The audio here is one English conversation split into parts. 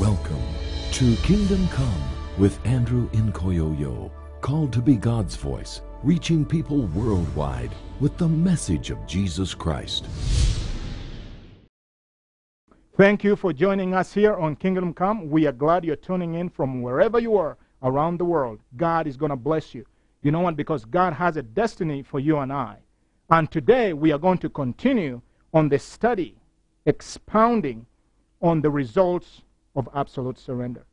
Welcome to Kingdom Come with Andrew Nkoyoyo, called to be God's voice, reaching people worldwide with the message of Jesus Christ. Thank you for joining us here on Kingdom Come. We are glad you're tuning in from wherever you are around the world. God is going to bless you. You know what? Because God has a destiny for you and I. And today we are going to continue on the study, expounding on the results of absolute surrender.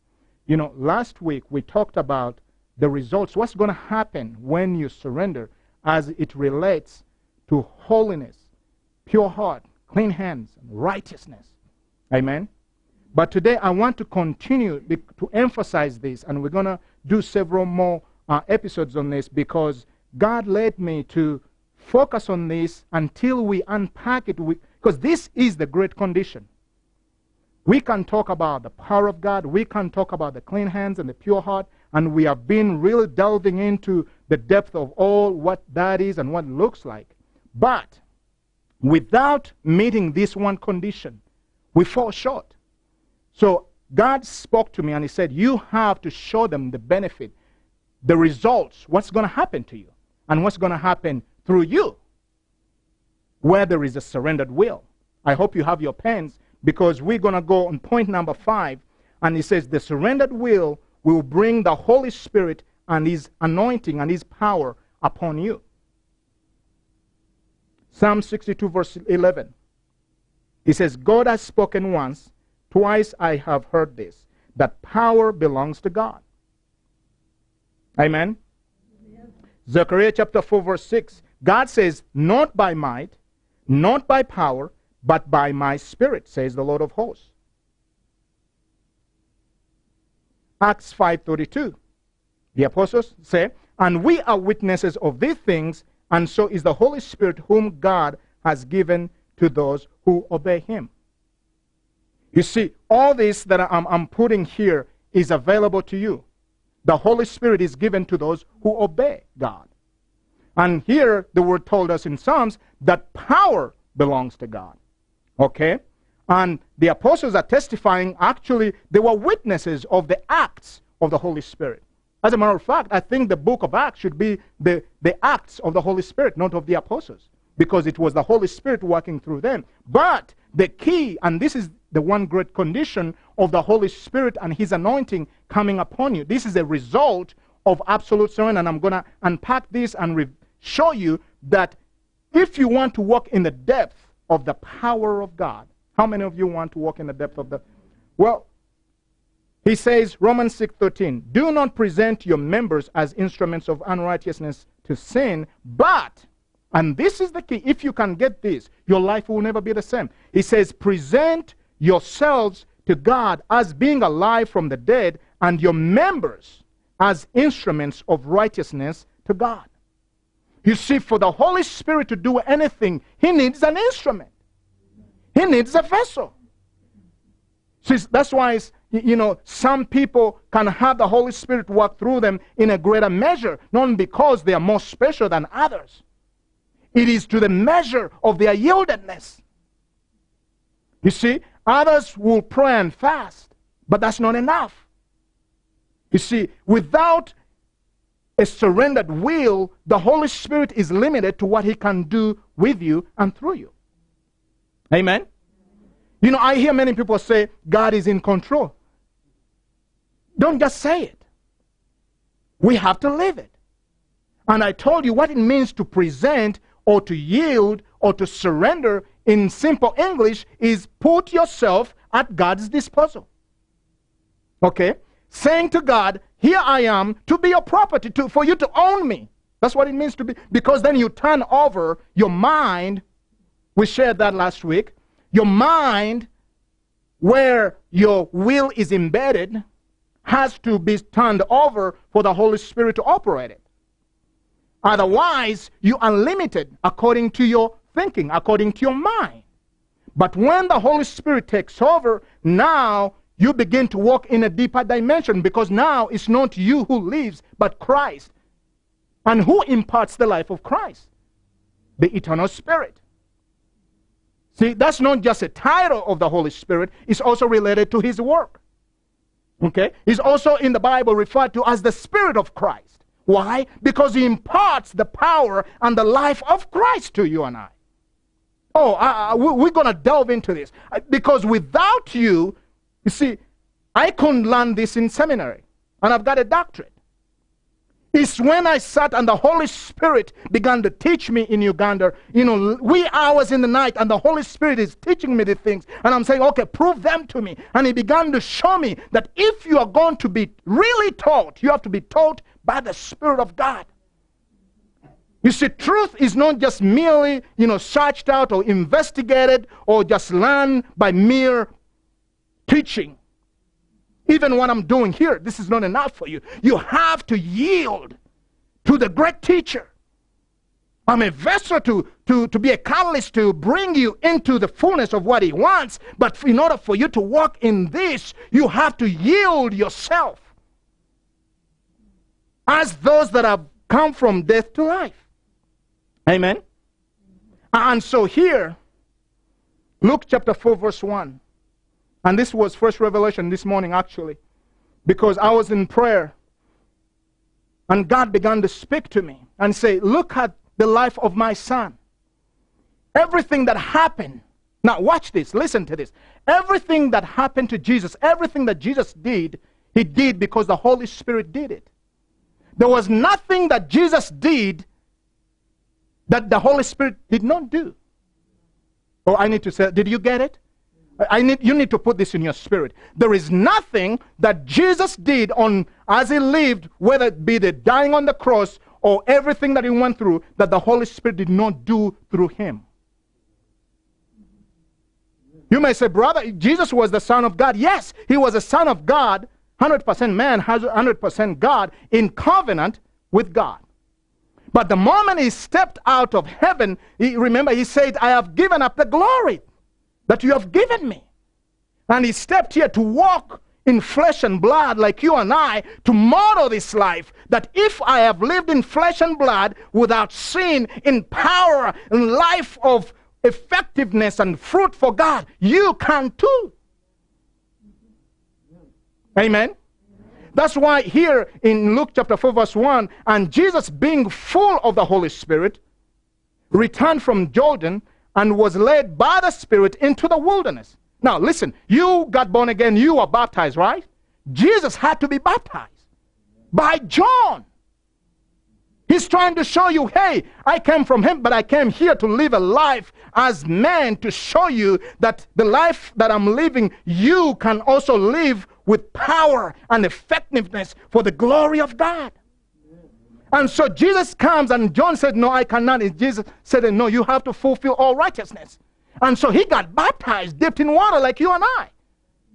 You know, last week we talked about the results, what's going to happen when you surrender as it relates to holiness, pure heart, clean hands, and righteousness. Amen. But today I want to continue to emphasize this, and we're going to do several more uh, episodes on this because God led me to focus on this until we unpack it, because this is the great condition. We can talk about the power of God, we can talk about the clean hands and the pure heart, and we have been really delving into the depth of all what that is and what it looks like. But without meeting this one condition, we fall short. So God spoke to me and He said, You have to show them the benefit, the results, what's going to happen to you, and what's going to happen through you, where there is a surrendered will. I hope you have your pens because we're going to go on point number five. And He says, The surrendered will will bring the Holy Spirit and His anointing and His power upon you. Psalm 62, verse 11. He says, God has spoken once, twice I have heard this, that power belongs to God. Amen. Zechariah chapter 4, verse 6. God says, Not by might, not by power, but by my spirit, says the Lord of hosts. Acts 5:32. The apostles say, "And we are witnesses of these things, and so is the Holy Spirit whom God has given to those who obey him." You see, all this that I'm, I'm putting here is available to you. The Holy Spirit is given to those who obey God. And here the word told us in Psalms that power belongs to God. Okay? And the apostles are testifying, actually, they were witnesses of the acts of the Holy Spirit. As a matter of fact, I think the book of Acts should be the, the acts of the Holy Spirit, not of the apostles, because it was the Holy Spirit working through them. But the key, and this is the one great condition of the Holy Spirit and His anointing coming upon you. This is a result of absolute surrender. And I'm going to unpack this and re- show you that if you want to walk in the depth of the power of God. How many of you want to walk in the depth of the Well, he says Romans 6:13, "Do not present your members as instruments of unrighteousness to sin, but and this is the key. If you can get this, your life will never be the same. He says, present yourselves to God as being alive from the dead, and your members as instruments of righteousness to God. You see, for the Holy Spirit to do anything, He needs an instrument, He needs a vessel. See, that's why you know some people can have the Holy Spirit work through them in a greater measure, not because they are more special than others. It is to the measure of their yieldedness. You see, others will pray and fast, but that's not enough. You see, without a surrendered will, the Holy Spirit is limited to what He can do with you and through you. Amen? You know, I hear many people say God is in control. Don't just say it. We have to live it. And I told you what it means to present or to yield or to surrender in simple English is put yourself at God's disposal. Okay? Saying to God, here I am to be your property, to, for you to own me. That's what it means to be. Because then you turn over your mind. We shared that last week. Your mind, where your will is embedded, has to be turned over for the Holy Spirit to operate it. Otherwise, you are limited according to your thinking, according to your mind. But when the Holy Spirit takes over, now you begin to walk in a deeper dimension because now it's not you who lives, but Christ. And who imparts the life of Christ? The eternal Spirit. See, that's not just a title of the Holy Spirit, it's also related to his work. Okay? He's also in the Bible referred to as the Spirit of Christ. Why? Because he imparts the power and the life of Christ to you and I. Oh, uh, we're going to delve into this. Because without you, you see, I couldn't learn this in seminary, and I've got a doctorate. It's when I sat and the Holy Spirit began to teach me in Uganda, you know, wee hours in the night, and the Holy Spirit is teaching me the things. And I'm saying, okay, prove them to me. And He began to show me that if you are going to be really taught, you have to be taught by the Spirit of God. You see, truth is not just merely, you know, searched out or investigated or just learned by mere teaching. Even what I'm doing here, this is not enough for you. You have to yield to the great teacher. I'm a vessel to, to, to be a catalyst to bring you into the fullness of what he wants. But in order for you to walk in this, you have to yield yourself as those that have come from death to life. Amen. And so here, Luke chapter 4, verse 1. And this was first revelation this morning, actually, because I was in prayer. And God began to speak to me and say, Look at the life of my son. Everything that happened. Now, watch this. Listen to this. Everything that happened to Jesus, everything that Jesus did, he did because the Holy Spirit did it. There was nothing that Jesus did that the Holy Spirit did not do. Oh, I need to say, did you get it? I need, you need to put this in your spirit. There is nothing that Jesus did on as he lived, whether it be the dying on the cross or everything that he went through, that the Holy Spirit did not do through him. You may say, brother, Jesus was the Son of God. Yes, he was a Son of God, 100% man, 100% God, in covenant with God. But the moment he stepped out of heaven, he, remember, he said, I have given up the glory that you have given me. And he stepped here to walk in flesh and blood like you and I to model this life that if I have lived in flesh and blood without sin, in power, in life of effectiveness and fruit for God, you can too. Amen. That's why here in Luke chapter 4, verse 1, and Jesus being full of the Holy Spirit, returned from Jordan and was led by the Spirit into the wilderness. Now, listen, you got born again, you were baptized, right? Jesus had to be baptized by John. He's trying to show you, hey, I came from him, but I came here to live a life as man to show you that the life that I'm living, you can also live with power and effectiveness for the glory of God. And so Jesus comes, and John said, No, I cannot. And Jesus said, No, you have to fulfill all righteousness. And so he got baptized, dipped in water like you and I.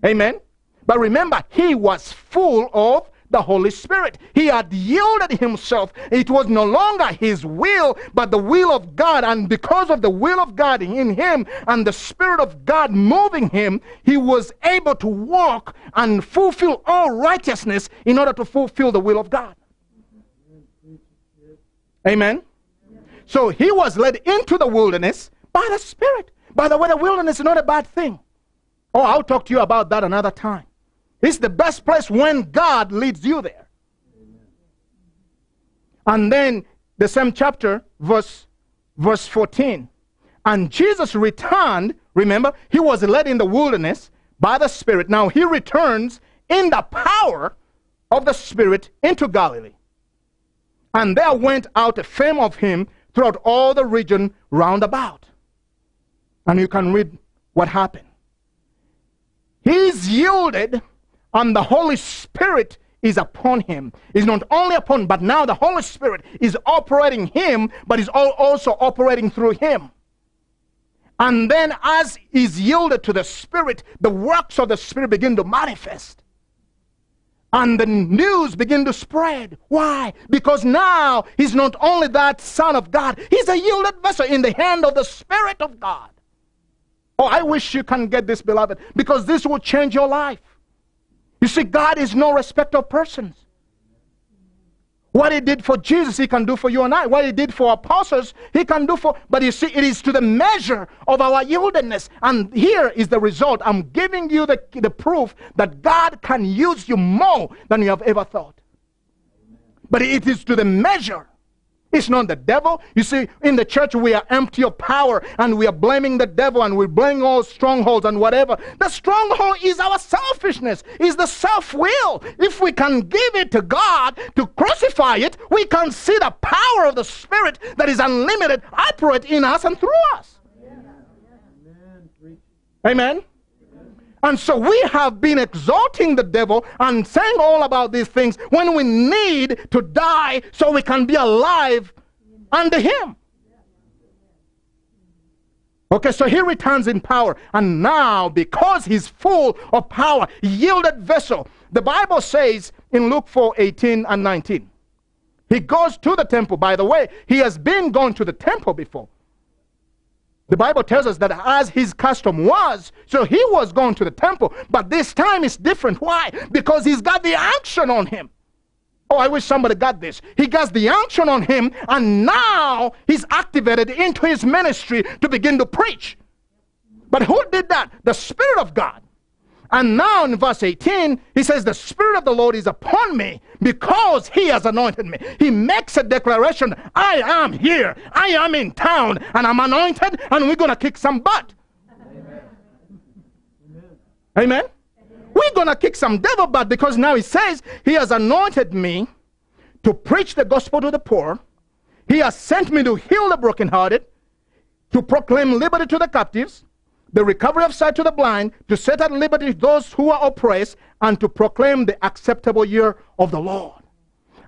Amen. But remember, he was full of the Holy Spirit. He had yielded himself. It was no longer his will, but the will of God. And because of the will of God in him and the Spirit of God moving him, he was able to walk and fulfill all righteousness in order to fulfill the will of God. Amen. So he was led into the wilderness by the Spirit. By the way, the wilderness is not a bad thing. Oh, I'll talk to you about that another time. It's the best place when God leads you there. And then the same chapter, verse, verse 14. And Jesus returned, remember, he was led in the wilderness by the Spirit. Now he returns in the power of the Spirit into Galilee. And there went out a fame of him throughout all the region round about. And you can read what happened. He's yielded, and the Holy Spirit is upon him. Is not only upon, but now the Holy Spirit is operating him, but is also operating through him. And then, as he's yielded to the Spirit, the works of the Spirit begin to manifest. And the news begin to spread. Why? Because now he's not only that Son of God, he's a yielded vessel in the hand of the Spirit of God. Oh, I wish you can get this, beloved, because this will change your life. You see, God is no respecter of persons. What he did for Jesus, he can do for you and I. What he did for apostles, he can do for. But you see, it is to the measure of our yieldedness. And here is the result. I'm giving you the, the proof that God can use you more than you have ever thought. But it is to the measure it's not the devil. You see, in the church, we are empty of power and we are blaming the devil and we're blaming all strongholds and whatever. The stronghold is our selfishness, is the self will. If we can give it to God to crucify it, we can see the power of the Spirit that is unlimited operate in us and through us. Amen. And so we have been exalting the devil and saying all about these things when we need to die so we can be alive under him. Okay, so he returns in power. And now, because he's full of power, yielded vessel, the Bible says in Luke 4 18 and 19, he goes to the temple. By the way, he has been going to the temple before. The Bible tells us that as his custom was, so he was going to the temple. But this time it's different. Why? Because he's got the action on him. Oh, I wish somebody got this. He got the action on him, and now he's activated into his ministry to begin to preach. But who did that? The Spirit of God. And now in verse 18, he says, The Spirit of the Lord is upon me because he has anointed me. He makes a declaration I am here, I am in town, and I'm anointed, and we're going to kick some butt. Amen. Amen. We're going to kick some devil butt because now he says, He has anointed me to preach the gospel to the poor. He has sent me to heal the brokenhearted, to proclaim liberty to the captives the recovery of sight to the blind, to set at liberty those who are oppressed, and to proclaim the acceptable year of the Lord.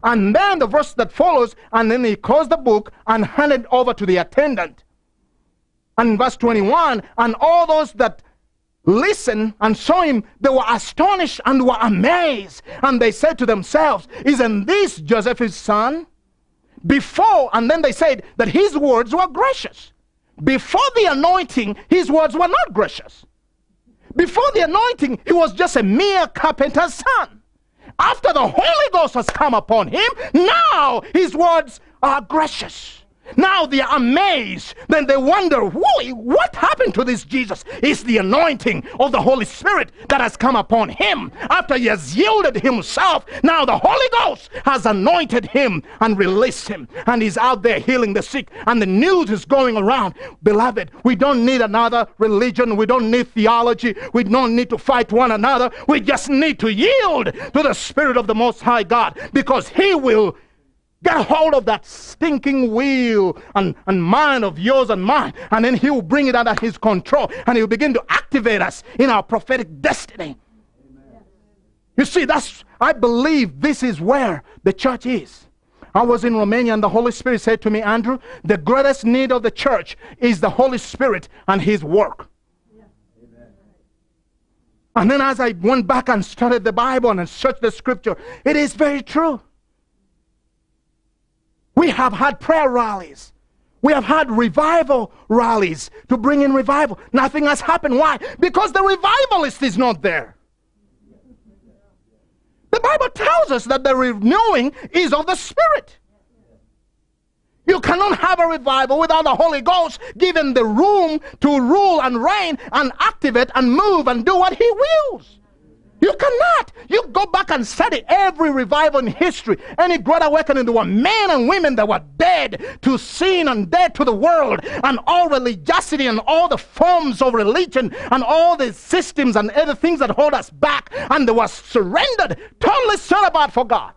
And then the verse that follows, and then he closed the book and handed over to the attendant. And verse 21, and all those that listened and saw him, they were astonished and were amazed. And they said to themselves, Isn't this Joseph's son? Before, and then they said that his words were gracious. Before the anointing, his words were not gracious. Before the anointing, he was just a mere carpenter's son. After the Holy Ghost has come upon him, now his words are gracious. Now they are amazed. Then they wonder, what happened to this Jesus? It's the anointing of the Holy Spirit that has come upon him. After he has yielded himself, now the Holy Ghost has anointed him and released him. And he's out there healing the sick. And the news is going around. Beloved, we don't need another religion. We don't need theology. We don't need to fight one another. We just need to yield to the Spirit of the Most High God because he will Get hold of that stinking wheel and, and mind of yours and mine, and then He will bring it under His control, and He will begin to activate us in our prophetic destiny. Amen. You see, that's I believe this is where the church is. I was in Romania, and the Holy Spirit said to me, Andrew, the greatest need of the church is the Holy Spirit and His work. And then as I went back and studied the Bible and searched the scripture, it is very true. We have had prayer rallies. We have had revival rallies to bring in revival. Nothing has happened. Why? Because the revivalist is not there. The Bible tells us that the renewing is of the Spirit. You cannot have a revival without the Holy Ghost given the room to rule and reign and activate and move and do what He wills. You cannot. You go back and study every revival in history. Any great awakening, there were men and women that were dead to sin and dead to the world and all religiosity and all the forms of religion and all the systems and other things that hold us back. And they were surrendered, totally set apart for God.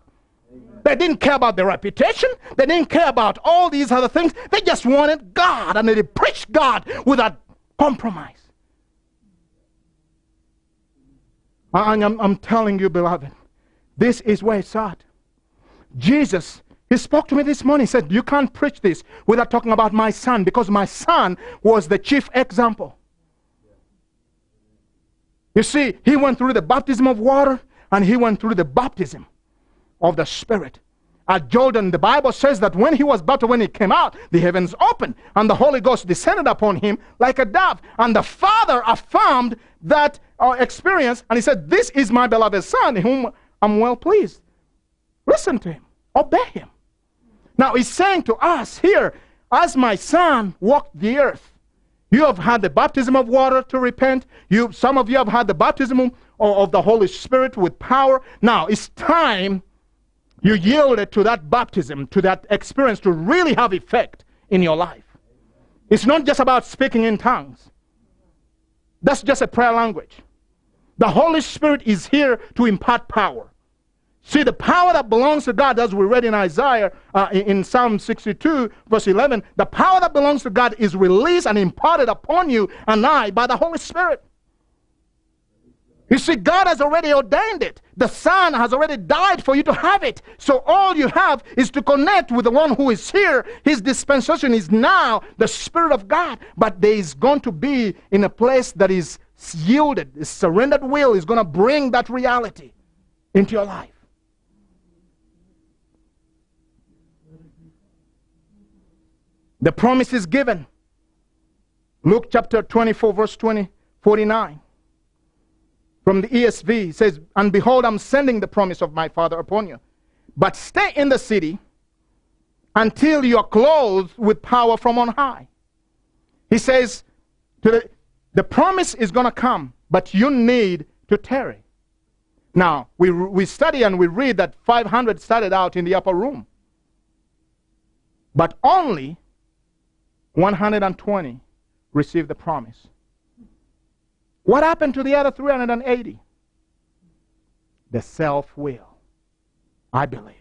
They didn't care about their reputation. They didn't care about all these other things. They just wanted God and they preached God without compromise. I'm, I'm telling you, beloved, this is where it's at. Jesus, he spoke to me this morning. Said, You can't preach this without talking about my son because my son was the chief example. You see, he went through the baptism of water and he went through the baptism of the Spirit. At Jordan, the Bible says that when he was baptized, when he came out, the heavens opened and the Holy Ghost descended upon him like a dove. And the Father affirmed that uh, experience and he said, This is my beloved Son, in whom I'm well pleased. Listen to him. obey him. Now he's saying to us here, as my son walked the earth, you have had the baptism of water to repent. You, some of you have had the baptism of, of the Holy Spirit with power. Now it's time you yielded to that baptism, to that experience to really have effect in your life. It's not just about speaking in tongues. That's just a prayer language. The Holy Spirit is here to impart power. See, the power that belongs to God, as we read in Isaiah, uh, in, in Psalm 62, verse 11, the power that belongs to God is released and imparted upon you and I by the Holy Spirit. You see, God has already ordained it. The Son has already died for you to have it. So all you have is to connect with the one who is here. His dispensation is now the Spirit of God. But there is going to be in a place that is yielded, the surrendered will is going to bring that reality into your life. The promise is given. Luke chapter 24, verse 20, 49 from the ESV says, And behold, I'm sending the promise of my Father upon you. But stay in the city until you are clothed with power from on high. He says, the, the promise is going to come, but you need to tarry. Now, we, we study and we read that 500 started out in the upper room, but only 120 received the promise. What happened to the other 380? The self will, I believe.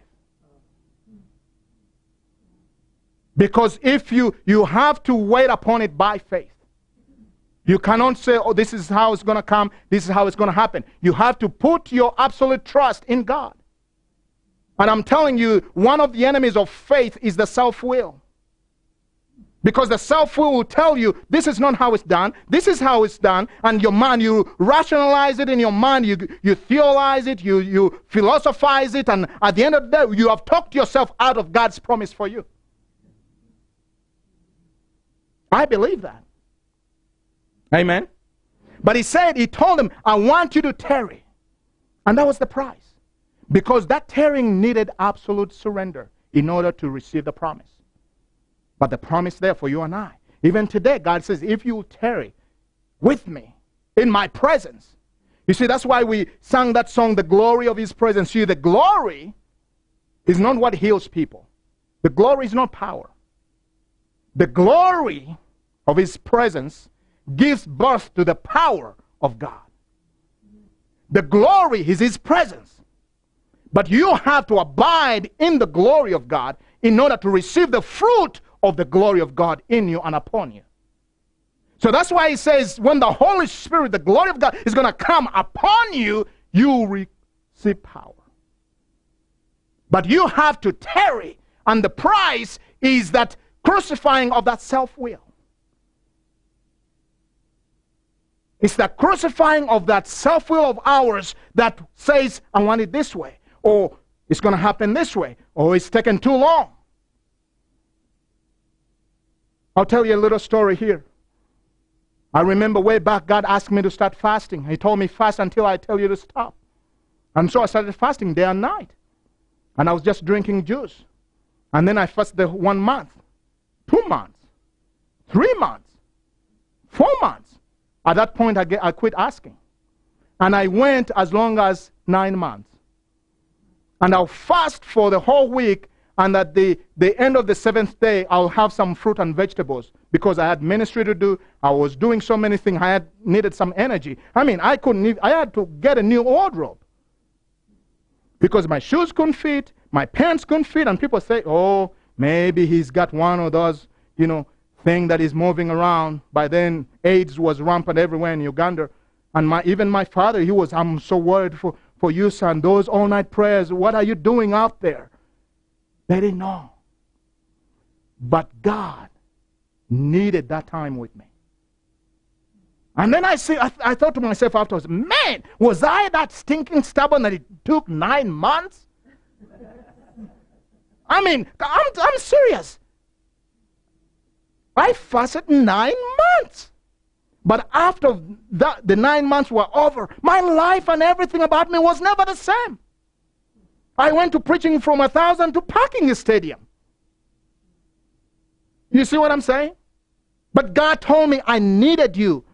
Because if you, you have to wait upon it by faith, you cannot say, oh, this is how it's going to come, this is how it's going to happen. You have to put your absolute trust in God. And I'm telling you, one of the enemies of faith is the self will. Because the self will will tell you this is not how it's done, this is how it's done, and your mind, you rationalize it in your mind, you, you theorize it, you, you philosophize it, and at the end of the day, you have talked yourself out of God's promise for you. I believe that. Amen. But he said, he told them, I want you to tarry. And that was the price. Because that tarrying needed absolute surrender in order to receive the promise. But the promise there for you and I. Even today, God says, if you tarry with me in my presence. You see, that's why we sang that song, The Glory of His Presence. See, the glory is not what heals people, the glory is not power. The glory of His presence gives birth to the power of God. The glory is His presence. But you have to abide in the glory of God in order to receive the fruit of the glory of God in you and upon you. So that's why he says, when the Holy Spirit, the glory of God, is going to come upon you, you receive power. But you have to tarry, and the price is that crucifying of that self will. It's the crucifying of that self will of ours that says, I want it this way, or it's going to happen this way, or it's taken too long. I'll tell you a little story here. I remember way back, God asked me to start fasting. He told me, fast until I tell you to stop. And so I started fasting day and night. And I was just drinking juice. And then I fasted one month, two months, three months, four months. At that point, I, get, I quit asking. And I went as long as nine months. And I'll fast for the whole week and at the, the end of the seventh day, I'll have some fruit and vegetables because I had ministry to do. I was doing so many things. I had needed some energy. I mean, I couldn't. I had to get a new wardrobe because my shoes couldn't fit, my pants couldn't fit, and people say, "Oh, maybe he's got one of those, you know, thing that is moving around." By then, AIDS was rampant everywhere in Uganda, and my even my father, he was. I'm so worried for for you, son. Those all-night prayers. What are you doing out there? They didn't know. But God needed that time with me. And then I see, I, I thought to myself afterwards, man, was I that stinking stubborn that it took nine months? I mean, I'm, I'm serious. I fasted nine months. But after that, the nine months were over, my life and everything about me was never the same. I went to preaching from a thousand to parking a stadium. You see what I'm saying? But God told me I needed you.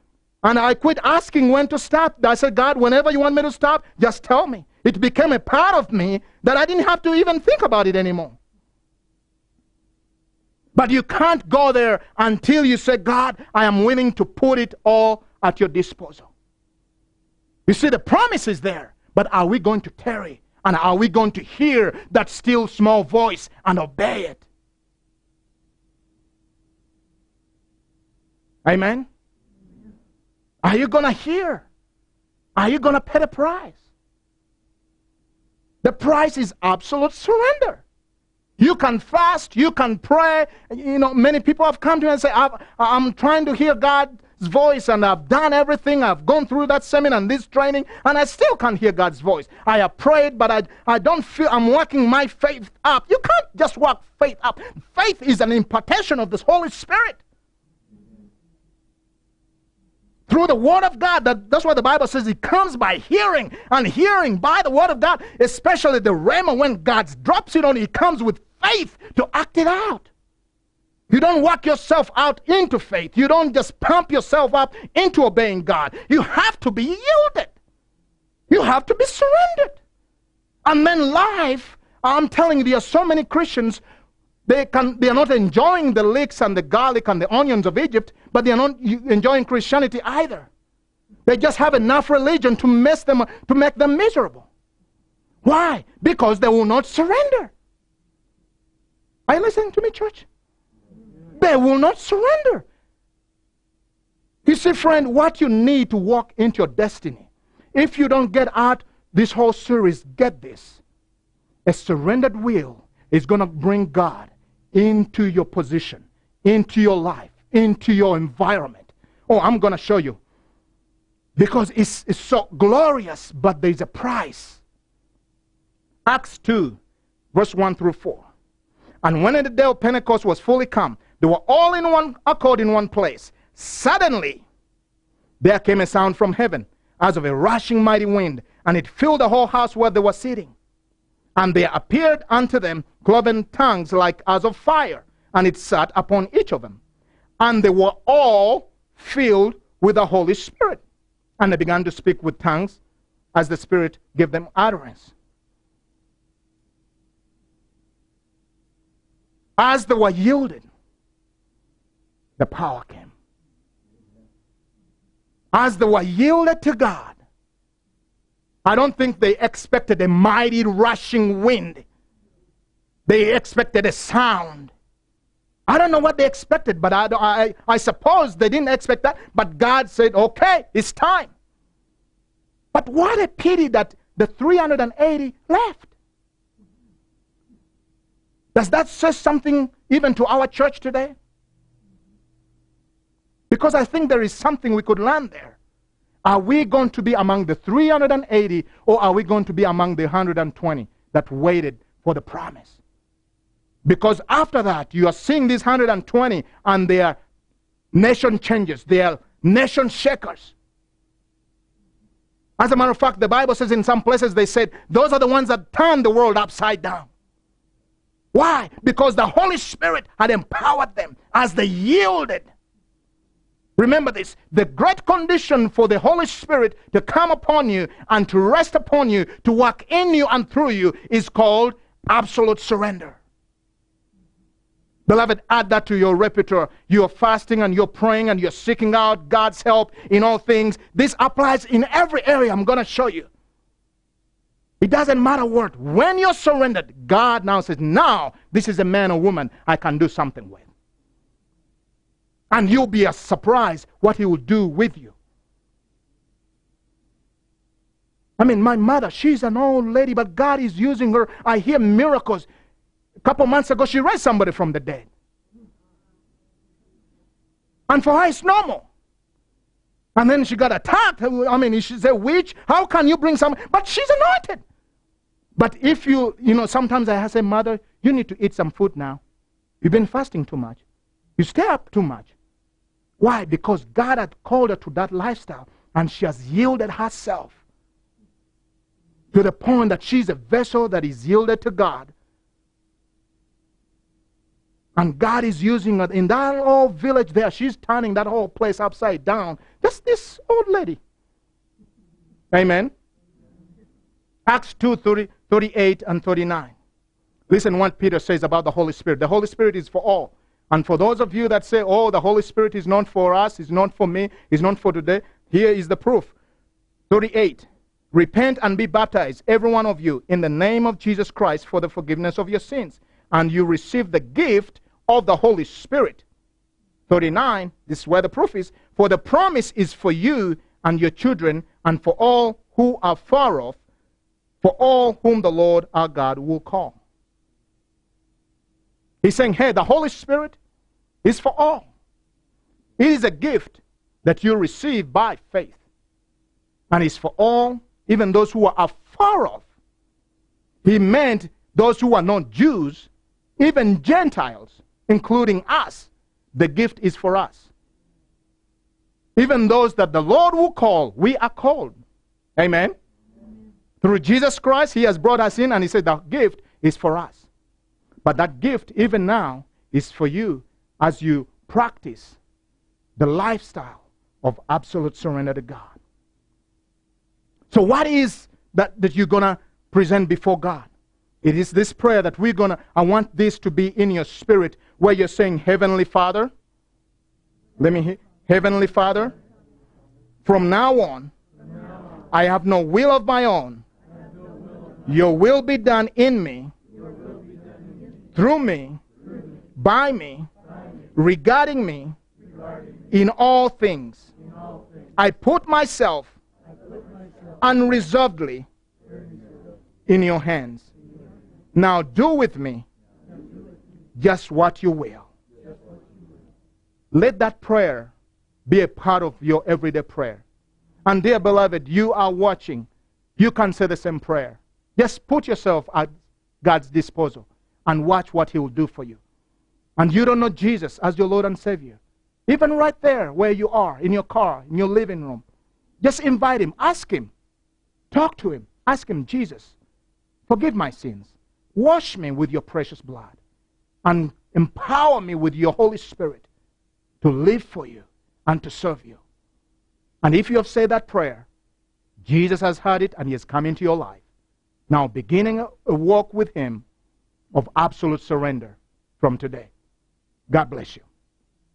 And I quit asking when to stop. I said, God, whenever you want me to stop, just tell me. It became a part of me that I didn't have to even think about it anymore. But you can't go there until you say, God, I am willing to put it all at your disposal. You see, the promise is there, but are we going to tarry? And are we going to hear that still small voice and obey it? Amen? Are you going to hear? Are you going to pay the price? The price is absolute surrender. You can fast, you can pray. You know, many people have come to me and say, I'm trying to hear God's voice and I've done everything. I've gone through that seminar and this training and I still can't hear God's voice. I have prayed, but I, I don't feel I'm working my faith up. You can't just work faith up. Faith is an impartation of the Holy Spirit through the Word of God. That, that's why the Bible says it comes by hearing, and hearing by the Word of God, especially the Rhema, when God drops it on you, it comes with faith to act it out. You don't work yourself out into faith. You don't just pump yourself up into obeying God. You have to be yielded. You have to be surrendered. And then life, I'm telling you, there are so many Christians they, can, they are not enjoying the leeks and the garlic and the onions of Egypt, but they are not enjoying Christianity either. They just have enough religion to mess them, to make them miserable. Why? Because they will not surrender. Are you listening to me, church? They will not surrender. You see, friend, what you need to walk into your destiny, if you don't get out this whole series, get this. A surrendered will is going to bring God into your position, into your life, into your environment. Oh, I'm going to show you. Because it's, it's so glorious, but there's a price. Acts 2, verse 1 through 4. And when the day of Pentecost was fully come, they were all in one accord in one place. Suddenly, there came a sound from heaven, as of a rushing mighty wind, and it filled the whole house where they were sitting. And there appeared unto them cloven tongues like as of fire, and it sat upon each of them. And they were all filled with the Holy Spirit. And they began to speak with tongues as the Spirit gave them utterance. As they were yielded, the power came. As they were yielded to God, I don't think they expected a mighty rushing wind. They expected a sound. I don't know what they expected, but I, I, I suppose they didn't expect that. But God said, okay, it's time. But what a pity that the 380 left. Does that say something even to our church today? Because I think there is something we could learn there. Are we going to be among the 380 or are we going to be among the 120 that waited for the promise? Because after that, you are seeing these 120 and their nation changes, they are nation shakers. As a matter of fact, the Bible says in some places they said those are the ones that turned the world upside down. Why? Because the Holy Spirit had empowered them as they yielded Remember this the great condition for the Holy Spirit to come upon you and to rest upon you, to work in you and through you, is called absolute surrender. Beloved, add that to your repertoire. You're fasting and you're praying and you're seeking out God's help in all things. This applies in every area I'm going to show you. It doesn't matter what. When you're surrendered, God now says, Now, this is a man or woman I can do something with. And you'll be surprised what he will do with you. I mean, my mother, she's an old lady, but God is using her. I hear miracles. A couple months ago, she raised somebody from the dead. And for her, it's normal. And then she got attacked. I mean, she's a witch. How can you bring some? But she's anointed. But if you, you know, sometimes I say, Mother, you need to eat some food now. You've been fasting too much. You stay up too much. Why? Because God had called her to that lifestyle and she has yielded herself to the point that she's a vessel that is yielded to God. And God is using her in that old village there. She's turning that whole place upside down. Just this old lady. Amen. Acts 2 30, 38 and 39. Listen what Peter says about the Holy Spirit. The Holy Spirit is for all. And for those of you that say, oh, the Holy Spirit is not for us, is not for me, is not for today, here is the proof. 38. Repent and be baptized, every one of you, in the name of Jesus Christ for the forgiveness of your sins. And you receive the gift of the Holy Spirit. 39. This is where the proof is. For the promise is for you and your children, and for all who are far off, for all whom the Lord our God will call. He's saying, hey, the Holy Spirit is for all. It is a gift that you receive by faith. And it's for all, even those who are afar off. He meant those who are not Jews, even Gentiles, including us. The gift is for us. Even those that the Lord will call, we are called. Amen. Through Jesus Christ, He has brought us in, and He said the gift is for us. But that gift, even now, is for you as you practice the lifestyle of absolute surrender to God. So, what is that, that you're going to present before God? It is this prayer that we're going to, I want this to be in your spirit where you're saying, Heavenly Father. Let me hear. Heavenly Father, from now on, I have no will of my own. Your will be done in me, through me, by me, regarding me, in all things. I put myself unreservedly in your hands. Now do with me just what you will. Let that prayer be a part of your everyday prayer. And dear beloved, you are watching. You can say the same prayer. Just put yourself at God's disposal and watch what He will do for you. And you don't know Jesus as your Lord and Savior. Even right there where you are, in your car, in your living room, just invite Him. Ask Him. Talk to Him. Ask Him, Jesus, forgive my sins. Wash me with your precious blood. And empower me with your Holy Spirit to live for you and to serve you. And if you have said that prayer, Jesus has heard it and He has come into your life. Now, beginning a walk with Him of absolute surrender from today. God bless you.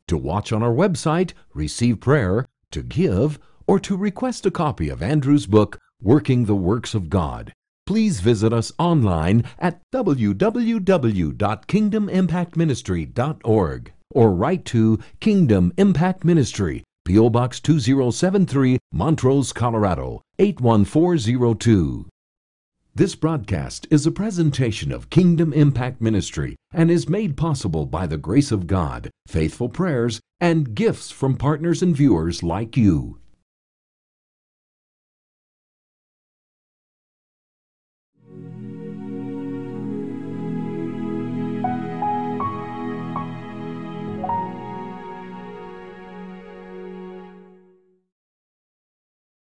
To watch on our website, receive prayer, to give, or to request a copy of Andrew's book, Working the Works of God, please visit us online at www.kingdomimpactministry.org or write to Kingdom Impact Ministry, P.O. Box 2073, Montrose, Colorado 81402. This broadcast is a presentation of Kingdom Impact Ministry and is made possible by the grace of God, faithful prayers, and gifts from partners and viewers like you.